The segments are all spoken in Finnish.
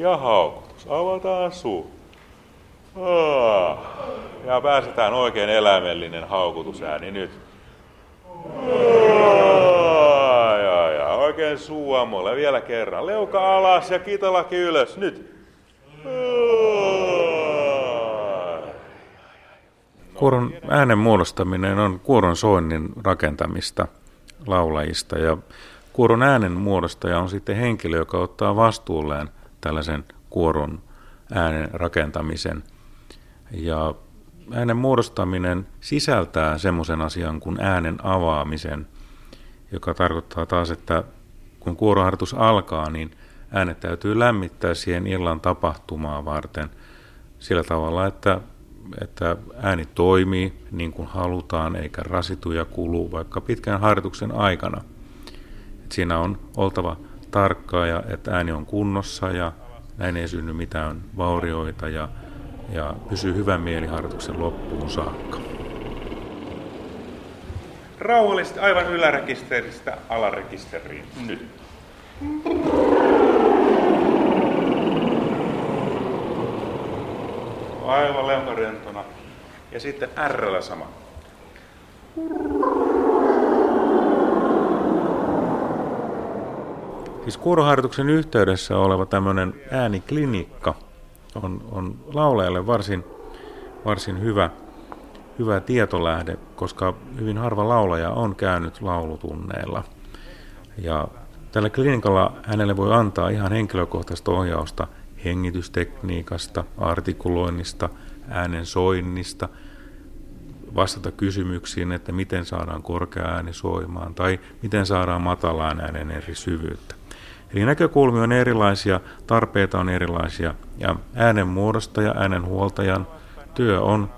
ja haukutus. Avataan suu. Ah. Ja pääsetään oikein eläimellinen haukutusääni nyt. Ja, ja, oikein suuamolle vielä kerran. Leuka alas ja kitalaki ylös. Nyt. Kuoron äänen muodostaminen on kuoron soinnin rakentamista laulajista ja kuoron äänen muodostaja on sitten henkilö, joka ottaa vastuulleen tällaisen kuoron äänen rakentamisen. Ja äänen muodostaminen sisältää semmoisen asian kuin äänen avaamisen, joka tarkoittaa taas, että kun kuoroharjoitus alkaa, niin äänet täytyy lämmittää siihen illan tapahtumaa varten sillä tavalla, että, että ääni toimii niin kuin halutaan, eikä rasitu ja kulu vaikka pitkän harjoituksen aikana. Et siinä on oltava tarkkaa ja että ääni on kunnossa ja näin ei synny mitään vaurioita ja, ja pysyy hyvän mieliharjoituksen loppuun saakka. Rauhallisesti aivan ylärekisteristä alarekisteriin. Nyt. Aivan leukarentona. Ja sitten R sama. Siis kuoroharjoituksen yhteydessä oleva tämmöinen ääniklinikka on, on laulajalle varsin, varsin hyvä, hyvä tietolähde, koska hyvin harva laulaja on käynyt laulutunneilla. Ja tällä klinikalla hänelle voi antaa ihan henkilökohtaista ohjausta hengitystekniikasta, artikuloinnista, äänen soinnista, vastata kysymyksiin, että miten saadaan korkea ääni soimaan tai miten saadaan matalaan äänen eri syvyyttä. Eli näkökulmia on erilaisia, tarpeita on erilaisia ja äänen muodostaja, äänen huoltajan työ on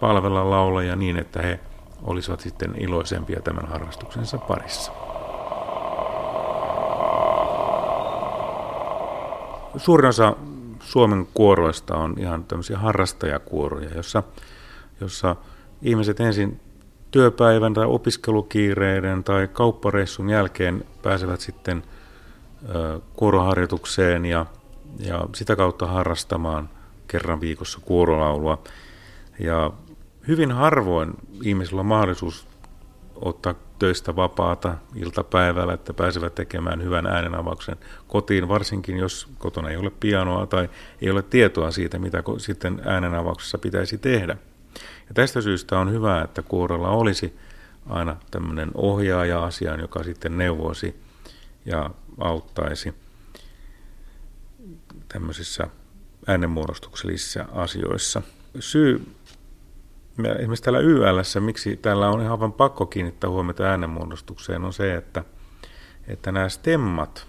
palvella laulajia niin, että he olisivat sitten iloisempia tämän harrastuksensa parissa. Suurin osa Suomen kuoroista on ihan tämmöisiä harrastajakuoroja, jossa, jossa ihmiset ensin työpäivän tai opiskelukiireiden tai kauppareissun jälkeen pääsevät sitten – kuoroharjoitukseen ja, ja sitä kautta harrastamaan kerran viikossa kuorolaulua. Ja hyvin harvoin ihmisillä on mahdollisuus ottaa töistä vapaata iltapäivällä, että pääsevät tekemään hyvän äänenavauksen kotiin, varsinkin jos kotona ei ole pianoa tai ei ole tietoa siitä, mitä sitten äänenavauksessa pitäisi tehdä. Ja tästä syystä on hyvä, että kuorolla olisi aina tämmöinen ohjaaja-asiaan, joka sitten neuvoisi ja auttaisi tämmöisissä äänenmuodostuksellisissa asioissa. Syy esimerkiksi täällä YL, miksi täällä on ihan vain pakko kiinnittää huomiota äänenmuodostukseen, on se, että, että nämä stemmat,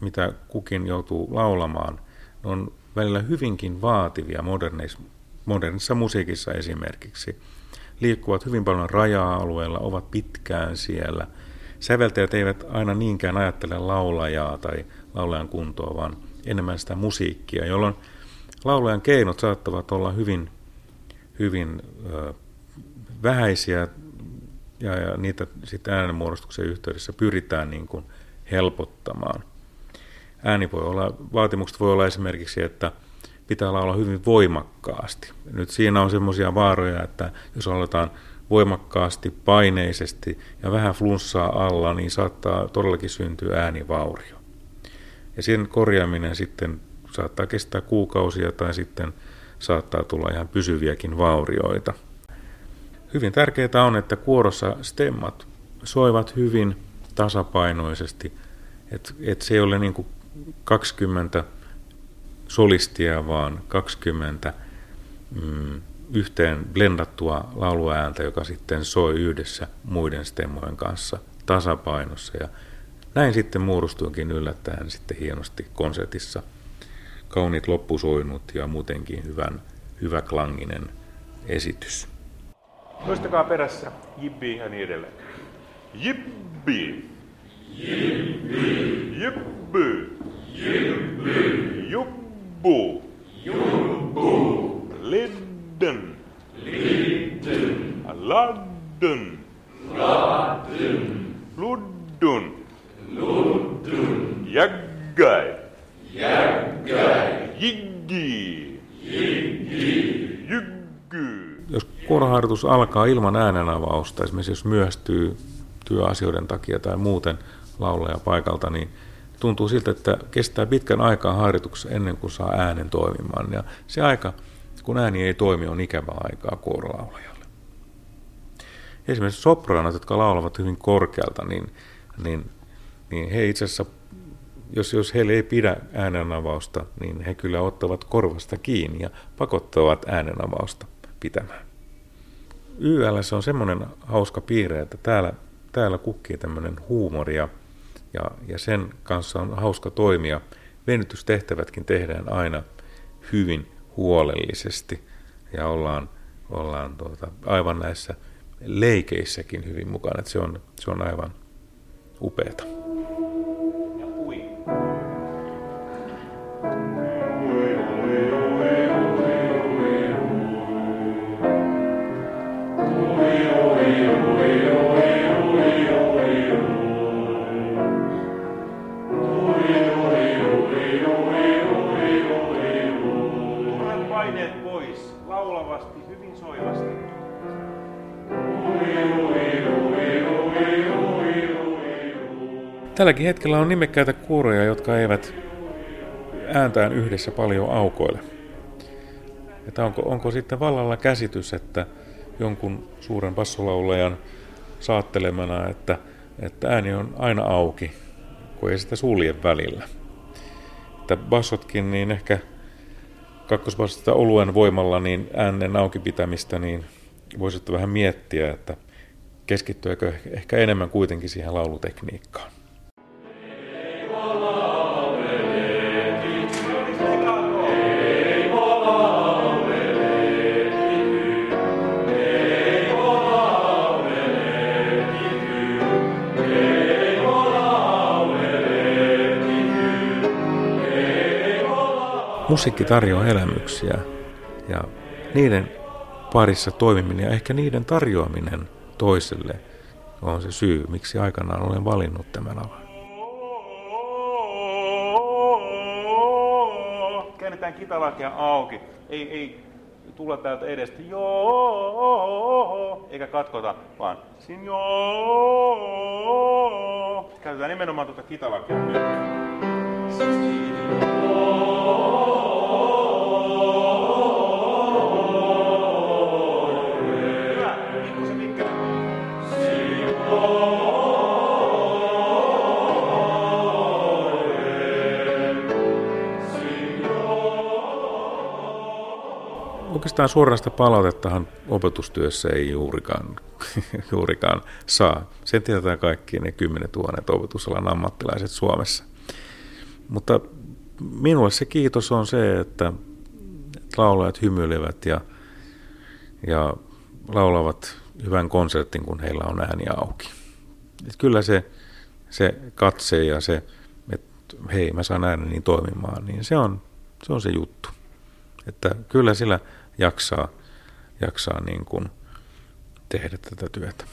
mitä kukin joutuu laulamaan, on välillä hyvinkin vaativia modernissa musiikissa esimerkiksi. Liikkuvat hyvin paljon raja-alueella, ovat pitkään siellä – säveltäjät eivät aina niinkään ajattele laulajaa tai laulajan kuntoa, vaan enemmän sitä musiikkia, jolloin laulajan keinot saattavat olla hyvin, hyvin ö, vähäisiä ja, ja niitä sitten äänenmuodostuksen yhteydessä pyritään niin kuin helpottamaan. Ääni voi olla, vaatimukset voi olla esimerkiksi, että pitää laulaa hyvin voimakkaasti. Nyt siinä on semmoisia vaaroja, että jos aletaan voimakkaasti, paineisesti ja vähän flunssaa alla, niin saattaa todellakin syntyä äänivaurio. Ja sen korjaaminen sitten saattaa kestää kuukausia tai sitten saattaa tulla ihan pysyviäkin vaurioita. Hyvin tärkeää on, että kuorossa stemmat soivat hyvin tasapainoisesti, että et se ei ole niin kuin 20 solistia, vaan 20 mm, yhteen blendattua lauluääntä, joka sitten soi yhdessä muiden stemmojen kanssa tasapainossa. Ja näin sitten muodostuikin yllättäen sitten hienosti konsertissa kauniit loppusoinut ja muutenkin hyvän, hyvä klanginen esitys. Toistakaa perässä, jibbi ja niin edelleen. Jibbi! Jibbi! Jibbi! Jibbi! Jubbu! Jubbu! Lid Lidden. Lidden. Ladden. Ladden. Luddun. Luddun. Jäggai. Jäggai. Jiggi. Jyggy. Jos kuoroharjoitus alkaa ilman äänenavausta, esimerkiksi jos myöhästyy työasioiden takia tai muuten laulaja paikalta, niin tuntuu siltä, että kestää pitkän aikaa harjoituksessa ennen kuin saa äänen toimimaan. Ja se aika, kun ääni ei toimi, on ikävä aikaa kuorolaulajalle. Esimerkiksi sopraanot, jotka laulavat hyvin korkealta, niin, niin, niin he itse asiassa, jos, jos heille ei pidä äänenavausta, niin he kyllä ottavat korvasta kiinni ja pakottavat äänenavausta pitämään. YL on semmoinen hauska piirre, että täällä, täällä kukkii tämmöinen huumori ja, ja, ja sen kanssa on hauska toimia. Venytystehtävätkin tehdään aina hyvin huolellisesti ja ollaan, ollaan tuota, aivan näissä leikeissäkin hyvin mukana. Se, on, se on aivan upeata. Tälläkin hetkellä on nimekkäitä kuuroja, jotka eivät ääntään yhdessä paljon aukoille. Että onko, onko sitten vallalla käsitys, että jonkun suuren bassolaulajan saattelemana, että, että ääni on aina auki, kun ei sitä sulje välillä. Että bassotkin, niin ehkä kakkosbassista oluen voimalla niin äänen auki pitämistä, niin voisitte vähän miettiä, että keskittyykö ehkä enemmän kuitenkin siihen laulutekniikkaan. Musiikki tarjoaa elämyksiä ja niiden parissa toimiminen ja ehkä niiden tarjoaminen toiselle on se syy, miksi aikanaan olen valinnut tämän alan. Käännetään kitalakia auki. Ei, ei tulla täältä edestä joo, eikä katkota, vaan sin joo. Käytetään nimenomaan tuota kitalakia. Oikeastaan suoranaista palautettahan opetustyössä ei juurikaan, juurikaan saa. Sen tietää kaikki ne kymmenet tuhannet opetusalan ammattilaiset Suomessa. Mutta minulle se kiitos on se, että laulajat hymyilevät ja, ja laulavat hyvän konsertin, kun heillä on ääni auki. Et kyllä se, se katse ja se, että hei, mä saan ääneni toimimaan, niin se on se, on se juttu. Että kyllä sillä jaksaa, jaksaa niin kuin tehdä tätä työtä.